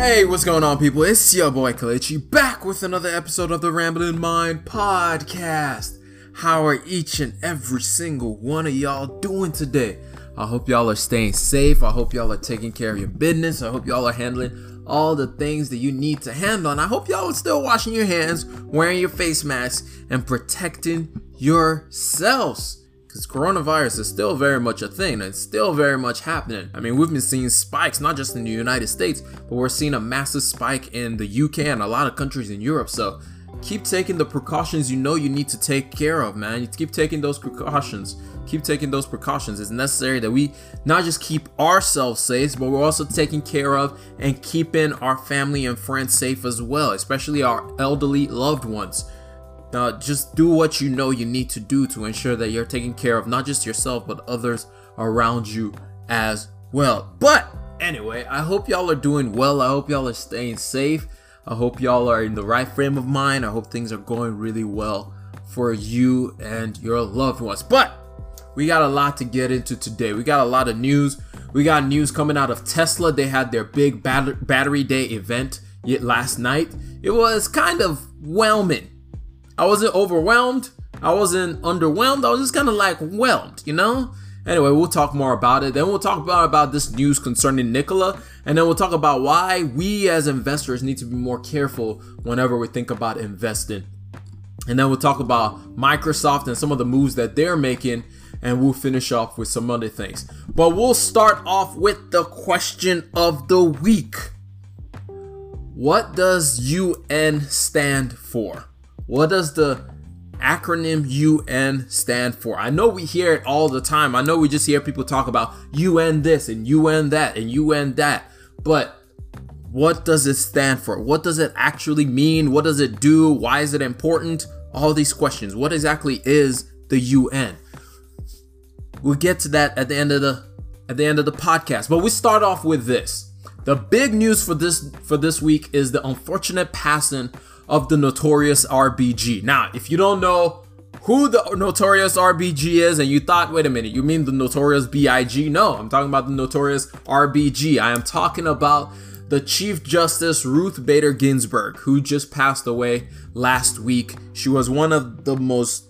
Hey, what's going on, people? It's your boy Kalechi back with another episode of the Rambling Mind podcast. How are each and every single one of y'all doing today? I hope y'all are staying safe. I hope y'all are taking care of your business. I hope y'all are handling all the things that you need to handle. And I hope y'all are still washing your hands, wearing your face masks, and protecting yourselves because coronavirus is still very much a thing and it's still very much happening. I mean, we've been seeing spikes not just in the United States, but we're seeing a massive spike in the UK and a lot of countries in Europe. So keep taking the precautions you know you need to take care of, man. You keep taking those precautions. Keep taking those precautions. It's necessary that we not just keep ourselves safe, but we're also taking care of and keeping our family and friends safe as well, especially our elderly loved ones. Now, just do what you know you need to do to ensure that you're taking care of not just yourself, but others around you as well. But anyway, I hope y'all are doing well. I hope y'all are staying safe. I hope y'all are in the right frame of mind. I hope things are going really well for you and your loved ones. But we got a lot to get into today. We got a lot of news. We got news coming out of Tesla. They had their big battery day event last night. It was kind of whelming I wasn't overwhelmed. I wasn't underwhelmed. I was just kind of like whelmed, you know? Anyway, we'll talk more about it. Then we'll talk about, about this news concerning Nikola. And then we'll talk about why we as investors need to be more careful whenever we think about investing. And then we'll talk about Microsoft and some of the moves that they're making. And we'll finish off with some other things. But we'll start off with the question of the week What does UN stand for? What does the acronym UN stand for? I know we hear it all the time. I know we just hear people talk about UN this and UN that and UN that. But what does it stand for? What does it actually mean? What does it do? Why is it important? All these questions. What exactly is the UN? We'll get to that at the end of the at the end of the podcast. But we start off with this. The big news for this for this week is the unfortunate passing of the Notorious RBG. Now, if you don't know who the Notorious RBG is and you thought, wait a minute, you mean the Notorious BIG? No, I'm talking about the Notorious RBG. I am talking about the Chief Justice Ruth Bader Ginsburg, who just passed away last week. She was one of the most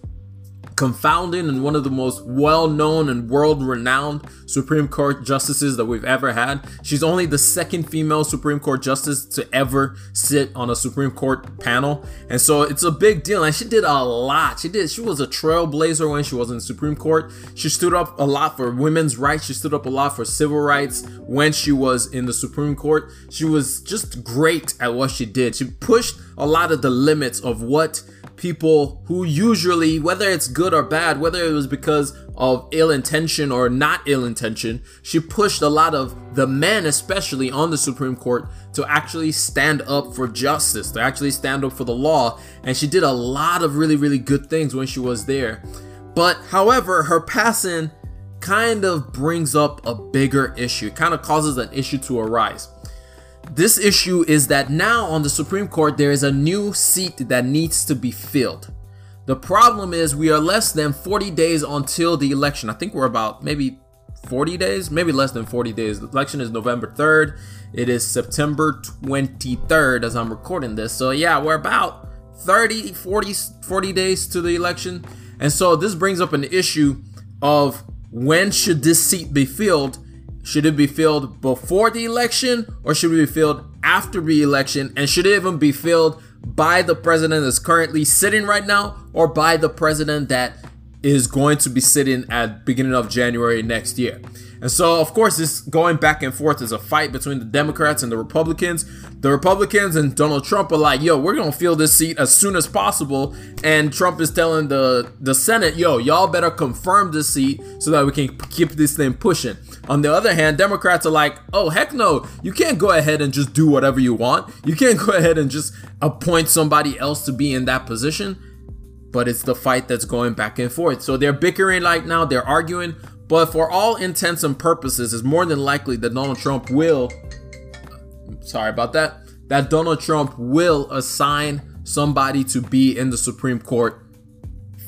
confounding and one of the most well-known and world-renowned Supreme Court justices that we've ever had. She's only the second female Supreme Court justice to ever sit on a Supreme Court panel. And so it's a big deal. And she did a lot. She did she was a trailblazer when she was in the Supreme Court. She stood up a lot for women's rights. She stood up a lot for civil rights when she was in the Supreme Court. She was just great at what she did. She pushed a lot of the limits of what people who usually, whether it's good or bad, whether it was because of ill intention or not ill intention, she pushed a lot of the men, especially on the Supreme Court, to actually stand up for justice, to actually stand up for the law. And she did a lot of really, really good things when she was there. But however, her passing kind of brings up a bigger issue, kind of causes an issue to arise. This issue is that now on the Supreme Court, there is a new seat that needs to be filled. The problem is we are less than 40 days until the election. I think we're about maybe 40 days, maybe less than 40 days. The election is November 3rd. It is September 23rd as I'm recording this. So yeah, we're about 30, 40, 40 days to the election. And so this brings up an issue of when should this seat be filled should it be filled before the election or should it be filled after the election? And should it even be filled by the president that's currently sitting right now or by the president that is going to be sitting at beginning of January next year? And so, of course, this going back and forth is a fight between the Democrats and the Republicans. The Republicans and Donald Trump are like, yo, we're gonna fill this seat as soon as possible. And Trump is telling the, the Senate, yo, y'all better confirm this seat so that we can keep this thing pushing. On the other hand, Democrats are like, oh, heck no, you can't go ahead and just do whatever you want. You can't go ahead and just appoint somebody else to be in that position. But it's the fight that's going back and forth. So they're bickering right now, they're arguing. But for all intents and purposes, it's more than likely that Donald Trump will, sorry about that, that Donald Trump will assign somebody to be in the Supreme Court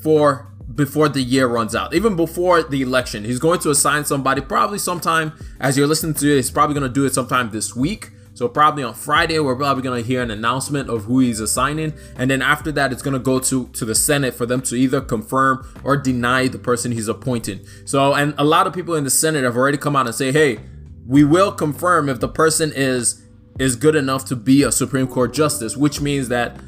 for before the year runs out, even before the election. He's going to assign somebody probably sometime as you're listening to it. He's probably going to do it sometime this week. So probably on Friday, we're probably gonna hear an announcement of who he's assigning, and then after that, it's gonna go to to the Senate for them to either confirm or deny the person he's appointing. So, and a lot of people in the Senate have already come out and say, hey, we will confirm if the person is is good enough to be a Supreme Court justice, which means that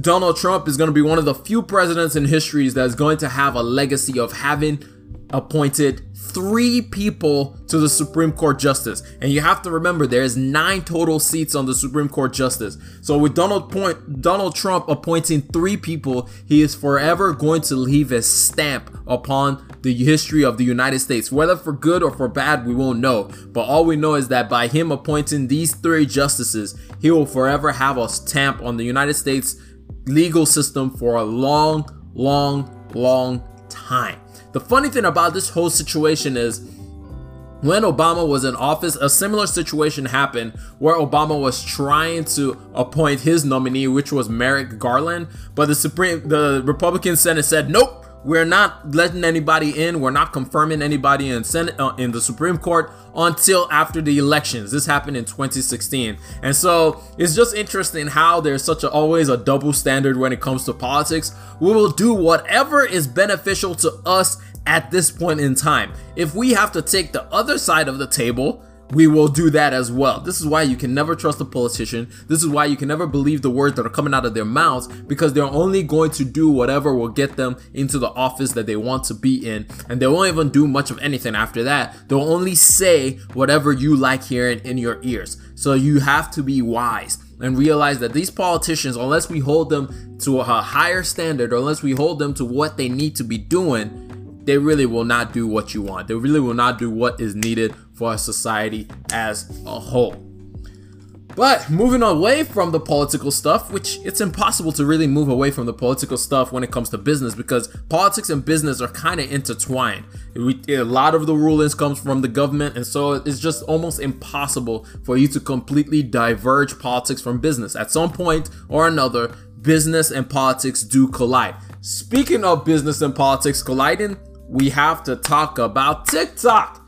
Donald Trump is going to be one of the few presidents in history that is going to have a legacy of having appointed three people to the Supreme Court Justice. And you have to remember there's nine total seats on the Supreme Court Justice. So with Donald point Donald Trump appointing three people, he is forever going to leave a stamp upon the history of the United States. Whether for good or for bad, we won't know. But all we know is that by him appointing these three justices, he will forever have a stamp on the United States legal system for a long, long, long time. The funny thing about this whole situation is when Obama was in office, a similar situation happened where Obama was trying to appoint his nominee, which was Merrick Garland, but the Supreme, the Republican Senate said, nope, we're not letting anybody in. We're not confirming anybody in Senate uh, in the Supreme Court until after the elections. This happened in 2016, and so it's just interesting how there's such a always a double standard when it comes to politics. We will do whatever is beneficial to us at this point in time. If we have to take the other side of the table we will do that as well. This is why you can never trust a politician. This is why you can never believe the words that are coming out of their mouths because they're only going to do whatever will get them into the office that they want to be in. And they won't even do much of anything after that. They'll only say whatever you like hearing in your ears. So you have to be wise and realize that these politicians, unless we hold them to a higher standard or unless we hold them to what they need to be doing, they really will not do what you want. They really will not do what is needed for a society as a whole. But moving away from the political stuff, which it's impossible to really move away from the political stuff when it comes to business because politics and business are kind of intertwined. a lot of the rulings comes from the government, and so it's just almost impossible for you to completely diverge politics from business. At some point or another, business and politics do collide. Speaking of business and politics colliding, we have to talk about TikTok.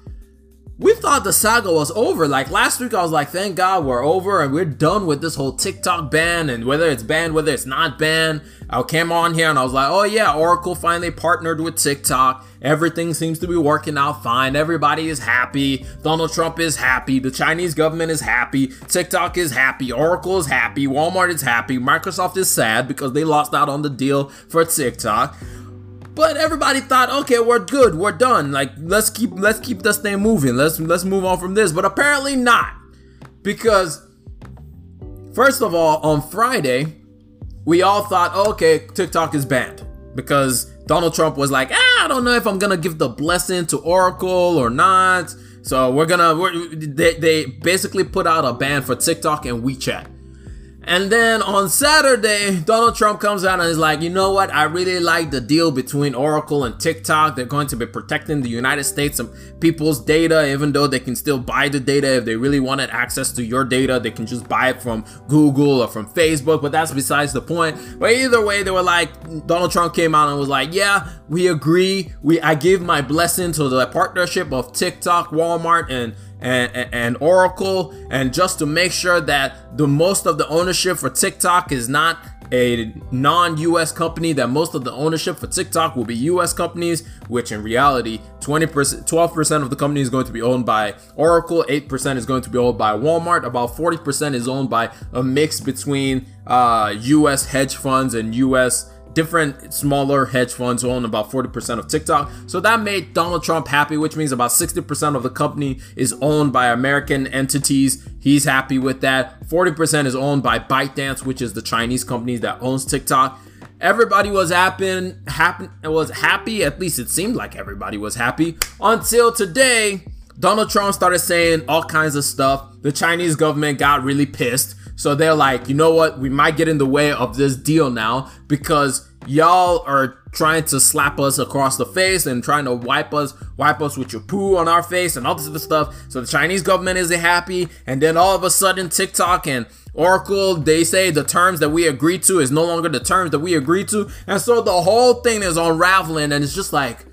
We thought the saga was over. Like last week, I was like, thank God we're over and we're done with this whole TikTok ban and whether it's banned, whether it's not banned. I came on here and I was like, oh yeah, Oracle finally partnered with TikTok. Everything seems to be working out fine. Everybody is happy. Donald Trump is happy. The Chinese government is happy. TikTok is happy. Oracle is happy. Walmart is happy. Microsoft is sad because they lost out on the deal for TikTok. But everybody thought, okay, we're good, we're done. Like let's keep let's keep this thing moving. Let's let's move on from this. But apparently not. Because first of all, on Friday, we all thought, okay, TikTok is banned. Because Donald Trump was like, ah, I don't know if I'm gonna give the blessing to Oracle or not. So we're gonna, we're, they, they basically put out a ban for TikTok and WeChat. And then on Saturday, Donald Trump comes out and is like, you know what? I really like the deal between Oracle and TikTok. They're going to be protecting the United States and people's data, even though they can still buy the data. If they really wanted access to your data, they can just buy it from Google or from Facebook, but that's besides the point. But either way, they were like, Donald Trump came out and was like, yeah, we agree. We I give my blessing to the partnership of TikTok, Walmart, and and, and, Oracle, and just to make sure that the most of the ownership for TikTok is not a non-US company that most of the ownership for TikTok will be US companies which in reality 20% 12% of the company is going to be owned by Oracle 8% is going to be owned by Walmart about 40% is owned by a mix between uh, US hedge funds and US different smaller hedge funds own about 40% of TikTok. So that made Donald Trump happy, which means about 60% of the company is owned by American entities. He's happy with that. 40% is owned by ByteDance, which is the Chinese company that owns TikTok. Everybody was happy, happy, was happy. At least it seemed like everybody was happy until today. Donald Trump started saying all kinds of stuff. The Chinese government got really pissed. So they're like, you know what? We might get in the way of this deal now because y'all are trying to slap us across the face and trying to wipe us wipe us with your poo on our face and all this other stuff so the chinese government isn't happy and then all of a sudden tiktok and oracle they say the terms that we agreed to is no longer the terms that we agreed to and so the whole thing is unraveling and it's just like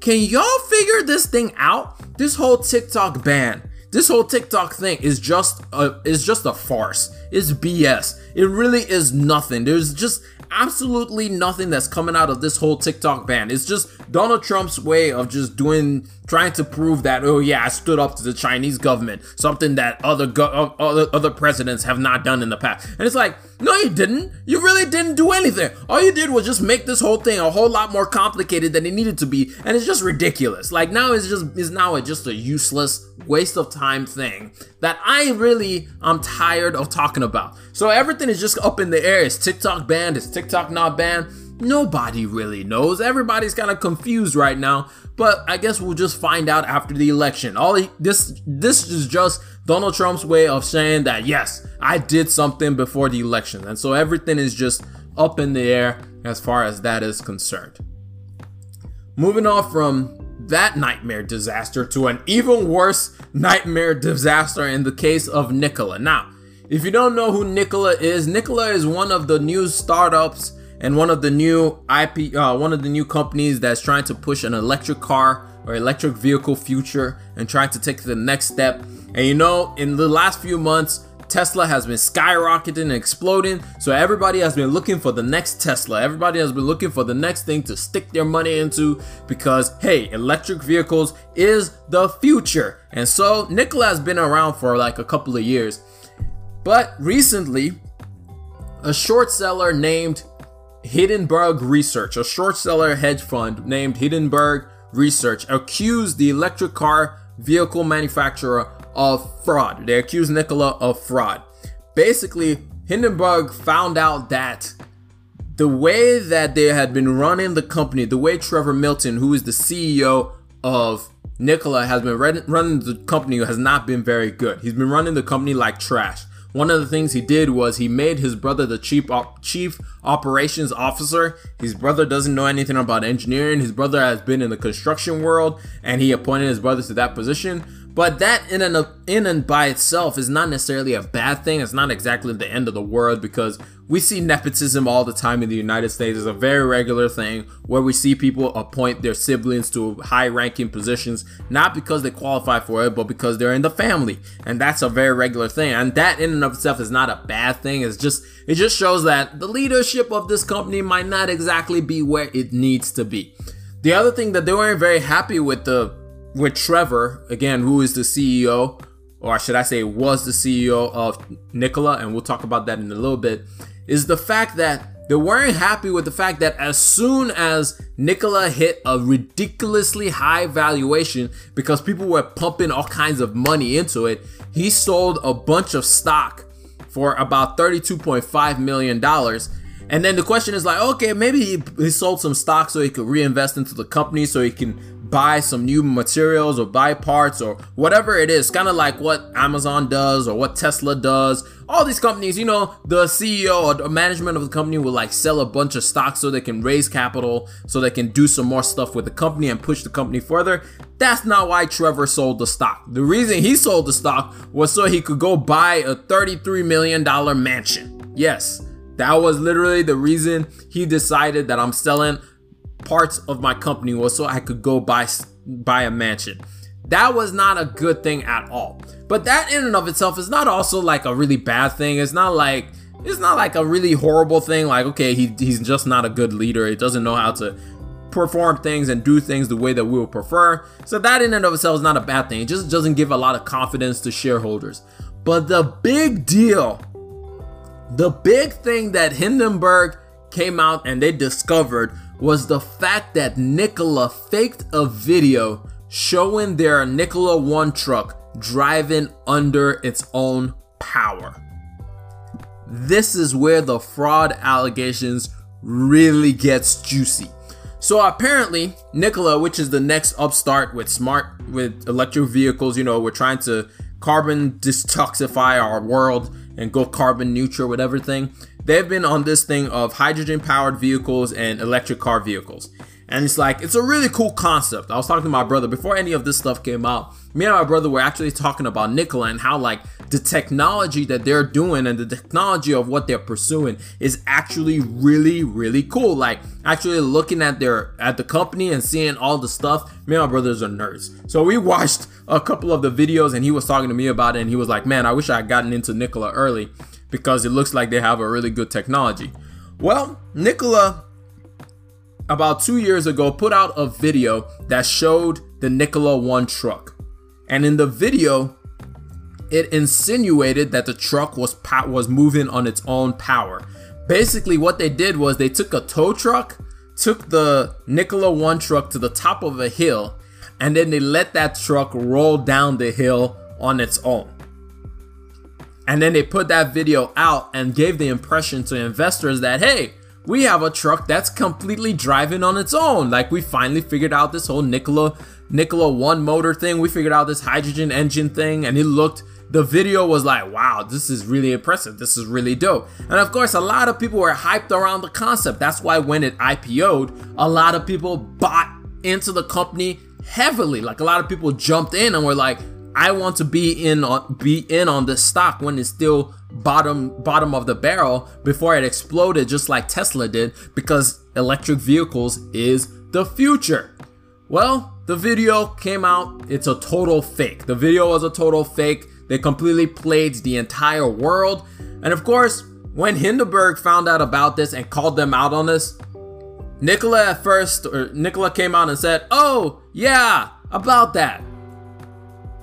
can y'all figure this thing out this whole tiktok ban this whole TikTok thing is just a is just a farce. It's BS. It really is nothing. There's just absolutely nothing that's coming out of this whole TikTok ban. It's just Donald Trump's way of just doing, trying to prove that, oh yeah, I stood up to the Chinese government, something that other go- other other presidents have not done in the past. And it's like, no, you didn't. You really didn't do anything. All you did was just make this whole thing a whole lot more complicated than it needed to be, and it's just ridiculous. Like now, it's just is now just a useless waste of time thing that I really am tired of talking about. So everything is just up in the air. Is TikTok banned? Is TikTok not banned? Nobody really knows. Everybody's kind of confused right now. But I guess we'll just find out after the election. All he, this this is just Donald Trump's way of saying that yes, I did something before the election, and so everything is just up in the air as far as that is concerned. Moving on from that nightmare disaster to an even worse nightmare disaster in the case of Nikola. Now, if you don't know who Nikola is, Nikola is one of the new startups and one of the new IP, uh, one of the new companies that's trying to push an electric car or electric vehicle future and trying to take the next step. And you know, in the last few months, Tesla has been skyrocketing and exploding. So everybody has been looking for the next Tesla. Everybody has been looking for the next thing to stick their money into because, hey, electric vehicles is the future. And so Nikola has been around for like a couple of years. But recently, a short seller named Hindenburg Research, a short seller hedge fund named Hindenburg Research, accused the electric car vehicle manufacturer of fraud. They accused Nikola of fraud. Basically, Hindenburg found out that the way that they had been running the company, the way Trevor Milton, who is the CEO of Nikola, has been running the company, has not been very good. He's been running the company like trash. One of the things he did was he made his brother the chief op- chief operations officer. His brother doesn't know anything about engineering. His brother has been in the construction world, and he appointed his brother to that position. But that in and of, in and by itself is not necessarily a bad thing. It's not exactly the end of the world because we see nepotism all the time in the United States. It's a very regular thing where we see people appoint their siblings to high-ranking positions not because they qualify for it, but because they're in the family, and that's a very regular thing. And that in and of itself is not a bad thing. It's just it just shows that the leadership of this company might not exactly be where it needs to be. The other thing that they weren't very happy with the with Trevor, again, who is the CEO, or should I say was the CEO of Nikola, and we'll talk about that in a little bit, is the fact that they weren't happy with the fact that as soon as Nikola hit a ridiculously high valuation because people were pumping all kinds of money into it, he sold a bunch of stock for about $32.5 million. And then the question is like, okay, maybe he, he sold some stock so he could reinvest into the company so he can buy some new materials or buy parts or whatever it is, kind of like what Amazon does or what Tesla does. All these companies, you know, the CEO or the management of the company will like sell a bunch of stocks so they can raise capital, so they can do some more stuff with the company and push the company further. That's not why Trevor sold the stock. The reason he sold the stock was so he could go buy a $33 million mansion. Yes, that was literally the reason he decided that I'm selling parts of my company was so I could go buy buy a mansion. That was not a good thing at all. But that in and of itself is not also like a really bad thing. It's not like it's not like a really horrible thing like okay, he he's just not a good leader. He doesn't know how to perform things and do things the way that we would prefer. So that in and of itself is not a bad thing. It just doesn't give a lot of confidence to shareholders. But the big deal, the big thing that Hindenburg came out and they discovered was the fact that Nikola faked a video showing their Nikola 1 truck driving under its own power. This is where the fraud allegations really gets juicy. So apparently, Nikola, which is the next upstart with smart with electric vehicles, you know, we're trying to carbon detoxify our world and go carbon neutral with everything they've been on this thing of hydrogen powered vehicles and electric car vehicles. And it's like, it's a really cool concept. I was talking to my brother before any of this stuff came out. Me and my brother were actually talking about Nikola and how, like, the technology that they're doing and the technology of what they're pursuing is actually really, really cool. Like, actually looking at their, at the company and seeing all the stuff. Me and my brothers are nerds. So we watched a couple of the videos and he was talking to me about it and he was like, man, I wish I had gotten into Nikola early because it looks like they have a really good technology. Well, Nikola about two years ago put out a video that showed the Nikola 1 truck. And in the video, it insinuated that the truck was was moving on its own power. Basically, what they did was they took a tow truck, took the Nikola 1 truck to the top of a hill, and then they let that truck roll down the hill on its own. And then they put that video out and gave the impression to investors that, hey, we have a truck that's completely driving on its own. Like we finally figured out this whole Nikola Nikola one motor thing. We figured out this hydrogen engine thing and it looked the video was like, wow, this is really impressive. This is really dope. And of course, a lot of people were hyped around the concept. That's why when it IPO'd, a lot of people bought into the company heavily. Like a lot of people jumped in and were like, I want to be in on be in on this stock when it's still bottom bottom of the barrel before it exploded just like Tesla did because electric vehicles is the future. Well, the video came out, it's a total fake. The video was a total fake. They completely played the entire world. And of course, when Hindenburg found out about this and called them out on this, Nikola at first, or Nikola came out and said, Oh, yeah, about that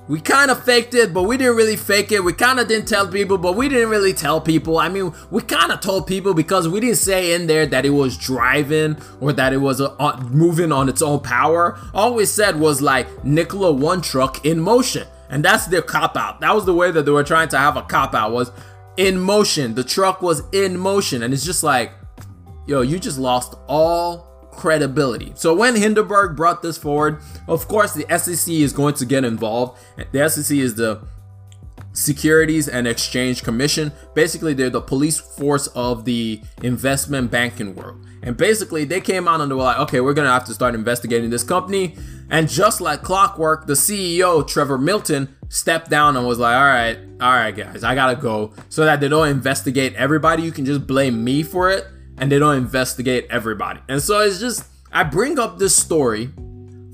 we kind of faked it, but we didn't really fake it. We kind of didn't tell people, but we didn't really tell people. I mean, we kind of told people because we didn't say in there that it was driving or that it was uh, moving on its own power. All we said was like Nikola One truck in motion, and that's their cop out. That was the way that they were trying to have a cop out was in motion. The truck was in motion, and it's just like, yo, you just lost all credibility. So when Hindenburg brought this forward, of course the SEC is going to get involved. The SEC is the Securities and Exchange Commission. Basically, they're the police force of the investment banking world. And basically, they came out and they were like, okay, we're going to have to start investigating this company. And just like clockwork, the CEO, Trevor Milton, stepped down and was like, all right, all right, guys, I got to go. So that they don't investigate everybody. You can just blame me for it and they don't investigate everybody. And so it's just, I bring up this story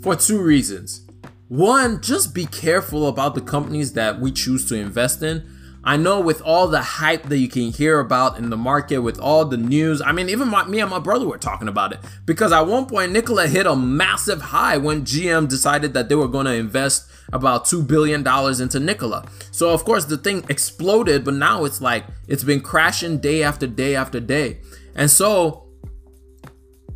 for two reasons. One, just be careful about the companies that we choose to invest in. I know with all the hype that you can hear about in the market, with all the news, I mean, even my, me and my brother were talking about it because at one point Nikola hit a massive high when GM decided that they were going to invest about $2 billion into Nikola. So, of course, the thing exploded, but now it's like it's been crashing day after day after day. And so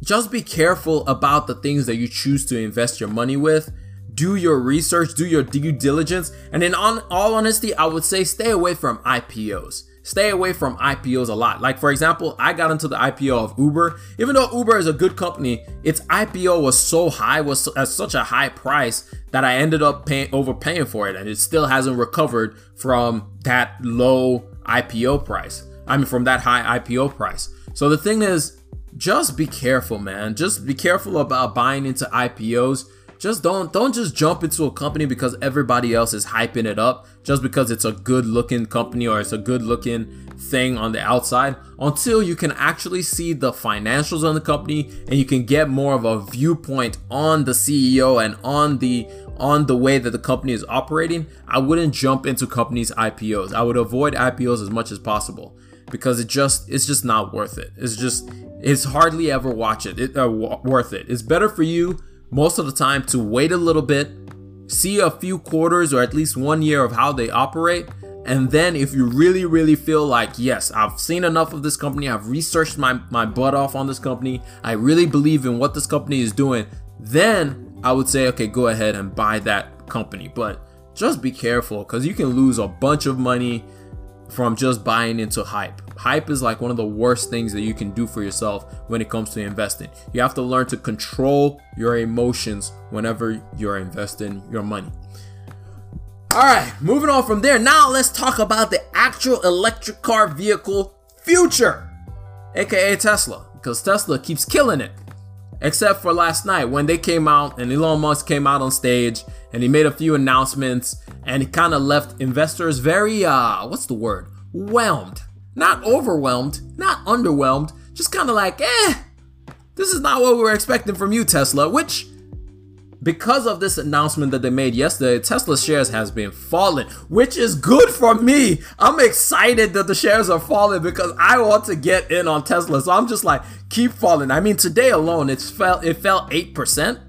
just be careful about the things that you choose to invest your money with. Do your research, do your due diligence, and in all honesty, I would say stay away from IPOs. Stay away from IPOs a lot. Like for example, I got into the IPO of Uber. Even though Uber is a good company, its IPO was so high, was at such a high price that I ended up paying overpaying for it, and it still hasn't recovered from that low IPO price. I mean, from that high IPO price. So the thing is, just be careful, man. Just be careful about buying into IPOs. Just don't don't just jump into a company because everybody else is hyping it up just because it's a good looking company or it's a good looking thing on the outside until you can actually see the financials on the company and you can get more of a viewpoint on the CEO and on the on the way that the company is operating. I wouldn't jump into companies IPOs. I would avoid IPOs as much as possible because it just it's just not worth it. It's just it's hardly ever watch it, it uh, worth it. It's better for you most of the time to wait a little bit, see a few quarters or at least one year of how they operate, and then if you really really feel like yes, I've seen enough of this company, I've researched my my butt off on this company, I really believe in what this company is doing, then I would say okay, go ahead and buy that company, but just be careful because you can lose a bunch of money from just buying into hype. Hype is like one of the worst things that you can do for yourself when it comes to investing. You have to learn to control your emotions whenever you're investing your money. All right, moving on from there. Now let's talk about the actual electric car vehicle future, aka Tesla, because Tesla keeps killing it. Except for last night when they came out and Elon Musk came out on stage and he made a few announcements and he kind of left investors very, uh, what's the word? Whelmed. Not overwhelmed, not underwhelmed, just kind of like, eh, this is not what we were expecting from you, Tesla, which because of this announcement that they made yesterday, Tesla shares has been falling, which is good for me. I'm excited that the shares are falling because I want to get in on Tesla. So I'm just like, keep falling. I mean, today alone, it's fell it fell 8%.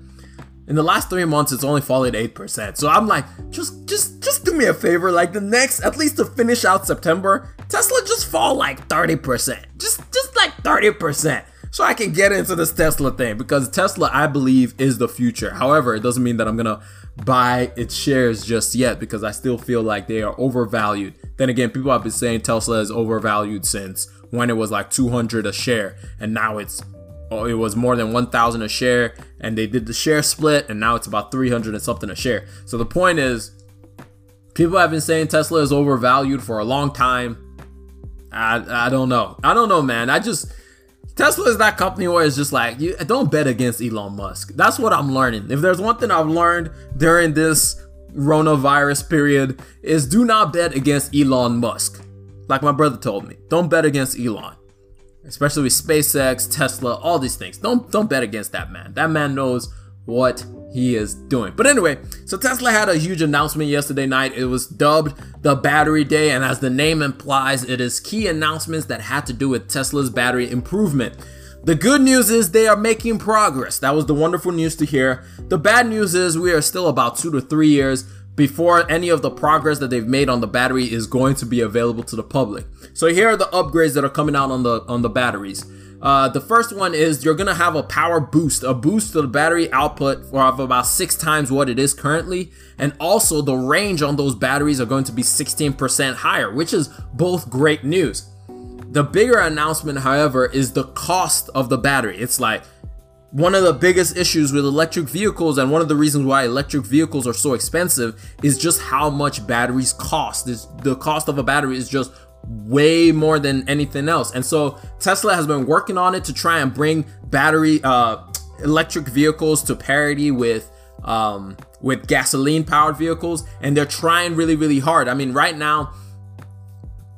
In the last three months, it's only fallen 8%. So I'm like, just just just do me a favor. Like the next, at least to finish out September, Tesla just fall like 30%. Just just like 30% so I can get into this Tesla thing because Tesla, I believe, is the future. However, it doesn't mean that I'm gonna buy its shares just yet because I still feel like they are overvalued. Then again, people have been saying Tesla is overvalued since when it was like 200 a share, and now it's oh, it was more than 1,000 a share, and they did the share split, and now it's about 300 and something a share. So the point is, people have been saying Tesla is overvalued for a long time. I I don't know. I don't know, man. I just Tesla is that company where it's just like you don't bet against Elon Musk. That's what I'm learning. If there's one thing I've learned during this coronavirus period is do not bet against Elon Musk. Like my brother told me, don't bet against Elon. Especially with SpaceX, Tesla, all these things. Don't don't bet against that man. That man knows what he is doing. But anyway, so Tesla had a huge announcement yesterday night. It was dubbed the Battery Day, and as the name implies, it is key announcements that had to do with Tesla's battery improvement. The good news is they are making progress. That was the wonderful news to hear. The bad news is we are still about two to three years before any of the progress that they've made on the battery is going to be available to the public. So here are the upgrades that are coming out on the on the batteries. Uh, the first one is you're gonna have a power boost, a boost to the battery output of about six times what it is currently, and also the range on those batteries are going to be 16% higher, which is both great news. The bigger announcement, however, is the cost of the battery. It's like one of the biggest issues with electric vehicles and one of the reasons why electric vehicles are so expensive is just how much batteries cost. This, the cost of a battery is just way more than anything else. And so Tesla has been working on it to try and bring battery uh, electric vehicles to parity with um, with gasoline powered vehicles, and they're trying really really hard. I mean, right now.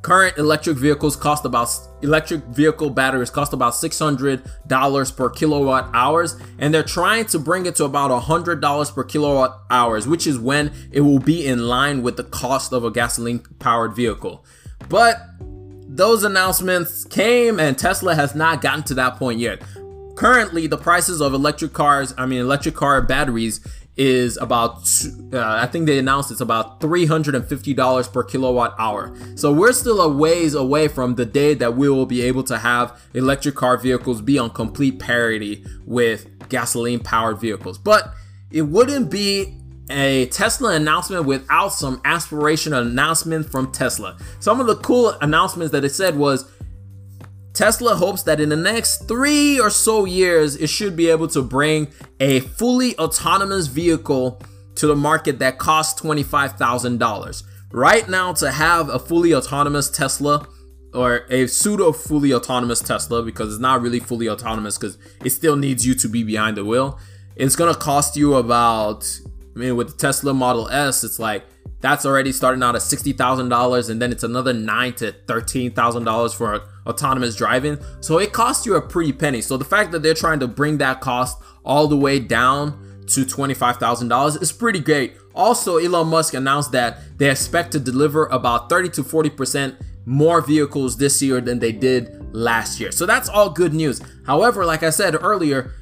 Current electric vehicles cost about electric vehicle batteries cost about $600 per kilowatt hours and they're trying to bring it to about $100 per kilowatt hours which is when it will be in line with the cost of a gasoline powered vehicle but those announcements came and Tesla has not gotten to that point yet. Currently, the prices of electric cars, I mean, electric car batteries, is about, uh, I think they announced it's about $350 per kilowatt hour. So we're still a ways away from the day that we will be able to have electric car vehicles be on complete parity with gasoline powered vehicles. But it wouldn't be a Tesla announcement without some aspirational announcement from Tesla. Some of the cool announcements that it said was Tesla hopes that in the next three or so years, it should be able to bring a fully autonomous vehicle to the market that costs $25,000. Right now, to have a fully autonomous Tesla or a pseudo fully autonomous Tesla, because it's not really fully autonomous because it still needs you to be behind the wheel, it's gonna cost you about I mean, with the Tesla Model S, it's like that's already starting out at sixty thousand dollars, and then it's another nine to thirteen thousand dollars for autonomous driving. So it costs you a pretty penny. So the fact that they're trying to bring that cost all the way down to twenty-five thousand dollars is pretty great. Also, Elon Musk announced that they expect to deliver about thirty to forty percent more vehicles this year than they did last year. So that's all good news. However, like I said earlier,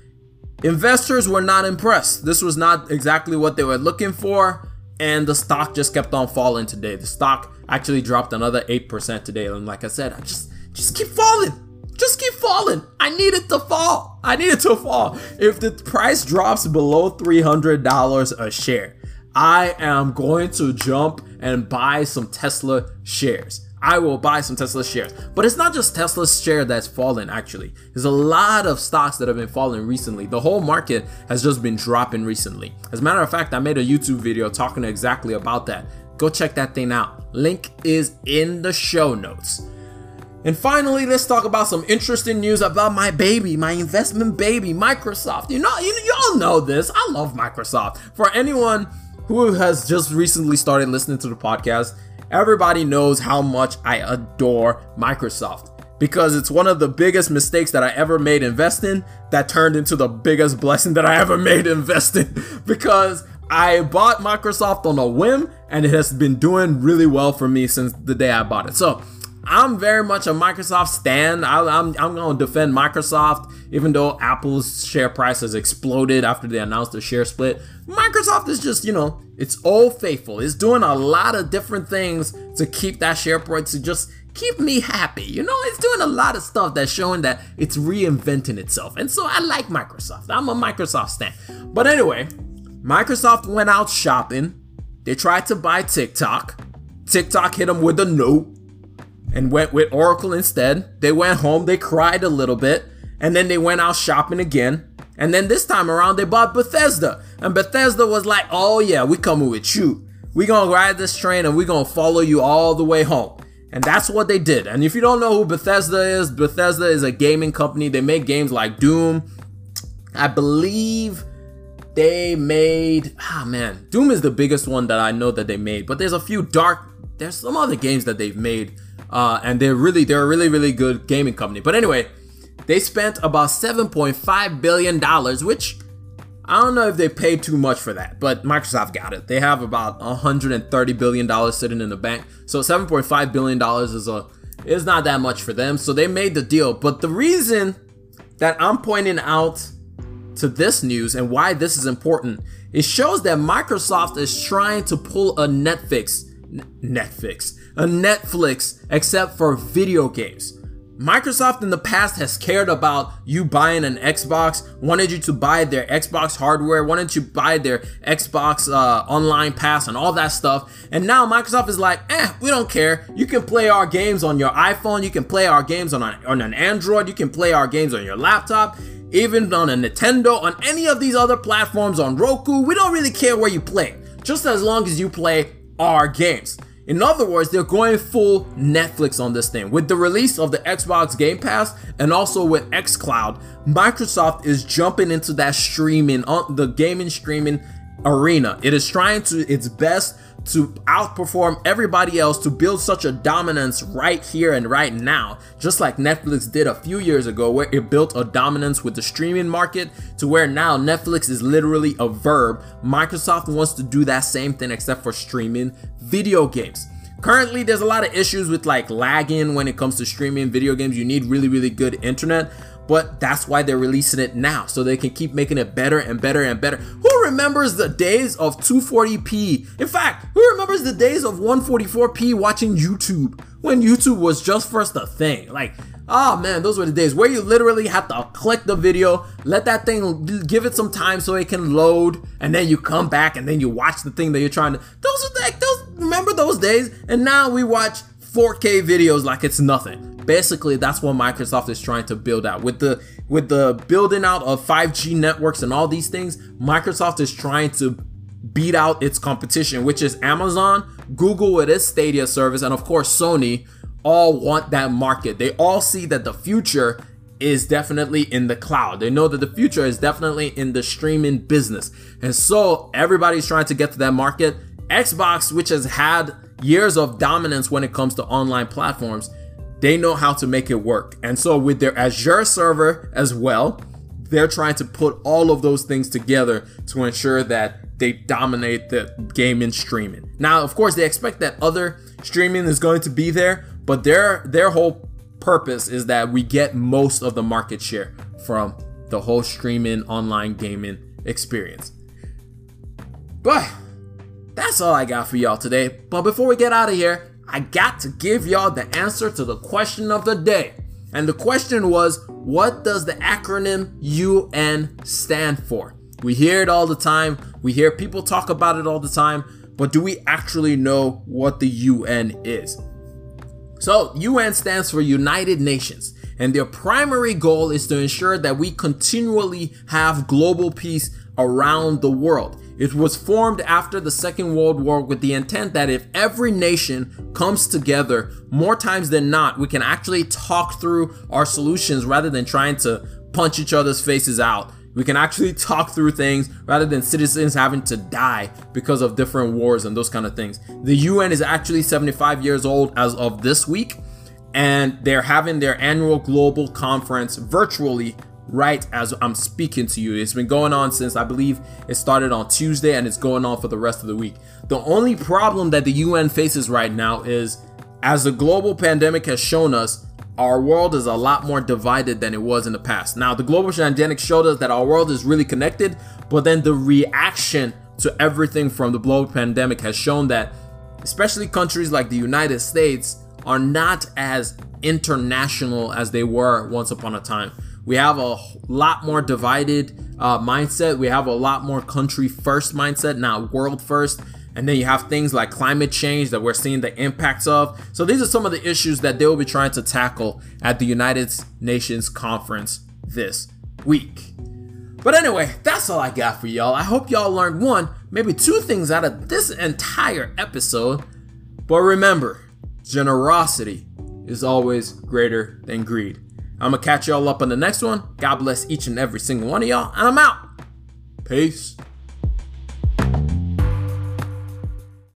Investors were not impressed. This was not exactly what they were looking for, and the stock just kept on falling today. The stock actually dropped another 8% today. And like I said, I just just keep falling. Just keep falling. I need it to fall. I need it to fall. If the price drops below $300 a share, I am going to jump and buy some Tesla shares. I will buy some Tesla shares. But it's not just Tesla's share that's fallen, actually. There's a lot of stocks that have been falling recently. The whole market has just been dropping recently. As a matter of fact, I made a YouTube video talking exactly about that. Go check that thing out. Link is in the show notes. And finally, let's talk about some interesting news about my baby, my investment baby, Microsoft. You know, you, you all know this. I love Microsoft. For anyone who has just recently started listening to the podcast, everybody knows how much I adore Microsoft because it's one of the biggest mistakes that I ever made investing that turned into the biggest blessing that I ever made investing because I bought Microsoft on a whim and it has been doing really well for me since the day I bought it. So I'm very much a Microsoft stan. I, am I'm, I'm going to defend Microsoft, even though Apple's share price has exploded after they announced the share split. Microsoft is just, you know, it's old faithful. It's doing a lot of different things to keep that share price to just keep me happy. You know, it's doing a lot of stuff that's showing that it's reinventing itself. And so I like Microsoft. I'm a Microsoft stan. But anyway, Microsoft went out shopping. They tried to buy TikTok. TikTok hit them with a note and went with Oracle instead. They went home, they cried a little bit, and then they went out shopping again. And then this time around, they bought Bethesda. And Bethesda was like, oh yeah, we coming with you. We gonna ride this train and we gonna follow you all the way home. And that's what they did. And if you don't know who Bethesda is, Bethesda is a gaming company. They make games like Doom. I believe they made, ah man, Doom is the biggest one that I know that they made. But there's a few dark, there's some other games that they've made uh, and they're really they're a really really good gaming company. But anyway, they spent about 7.5 billion dollars, which I don't know if they paid too much for that, but Microsoft got it. They have about 130 billion dollars sitting in the bank, so 7.5 billion dollars is a is not that much for them. So they made the deal. But the reason that I'm pointing out to this news and why this is important, it shows that Microsoft is trying to pull a Netflix, Netflix, a Netflix except for video games. Microsoft in the past has cared about you buying an Xbox, wanted you to buy their Xbox hardware, wanted you to buy their Xbox uh, online pass and all that stuff. And now Microsoft is like, eh, we don't care. You can play our games on your iPhone, you can play our games on, on an Android, you can play our games on your laptop, even on a Nintendo, on any of these other platforms, on Roku. We don't really care where you play, just as long as you play our games. In other words, they're going full Netflix on this thing. With the release of the Xbox Game Pass and also with xCloud, Microsoft is jumping into that streaming, on the gaming streaming arena. It is trying to its best to outperform everybody else to build such a dominance right here and right now, just like Netflix did a few years ago, where it built a dominance with the streaming market to where now Netflix is literally a verb. Microsoft wants to do that same thing except for streaming video games. Currently, there's a lot of issues with like lagging when it comes to streaming video games. You need really, really good internet but that's why they're releasing it now so they can keep making it better and better and better. Who remembers the days of 240p? In fact, who remembers the days of 144p watching YouTube when YouTube was just first a thing? Like, oh man, those were the days where you literally had to click the video, let that thing give it some time so it can load, and then you come back and then you watch the thing that you're trying to. Those are like those. Remember those days? And now we watch 4K videos like it's nothing basically that's what Microsoft is trying to build out with the with the building out of 5G networks and all these things Microsoft is trying to beat out its competition which is Amazon Google with its Stadia service and of course Sony all want that market they all see that the future is definitely in the cloud. They know that the future is definitely in the streaming business. And so everybody's trying to get to that market. Xbox, which has had years of dominance when it comes to online platforms, they know how to make it work. And so with their Azure server as well, they're trying to put all of those things together to ensure that they dominate the gaming streaming. Now, of course, they expect that other streaming is going to be there, but their their whole purpose is that we get most of the market share from the whole streaming online gaming experience. But that's all I got for y'all today. But before we get out of here, I got to give y'all the answer to the question of the day. And the question was, what does the acronym UN stand for? We hear it all the time. We hear people talk about it all the time. But do we actually know what the UN is? So, UN stands for United Nations, and their primary goal is to ensure that we continually have global peace around the world. It was formed after the Second World War with the intent that if every nation comes together more times than not, we can actually talk through our solutions rather than trying to punch each other's faces out. We can actually talk through things rather than citizens having to die because of different wars and those kind of things. The UN is actually 75 years old as of this week, and they're having their annual global conference virtually right as I'm speaking to you. It's been going on since I believe it started on Tuesday and it's going on for the rest of the week. The only problem that the UN faces right now is as the global pandemic has shown us, our world is a lot more divided than it was in the past. Now, the global pandemic showed us that our world is really connected, but then the reaction to everything from the global pandemic has shown that especially countries like the United States are not as international as they were once upon a time. We have a lot more divided uh, mindset. We have a lot more country first mindset, not world first. And then you have things like climate change that we're seeing the impacts of. So these are some of the issues that they will be trying to tackle at the United Nations conference this week. But anyway, that's all I got for y'all. I hope y'all learned one, maybe two things out of this entire episode. But remember, generosity is always greater than greed. I'm gonna catch y'all up on the next one. God bless each and every single one of y'all, and I'm out. Peace.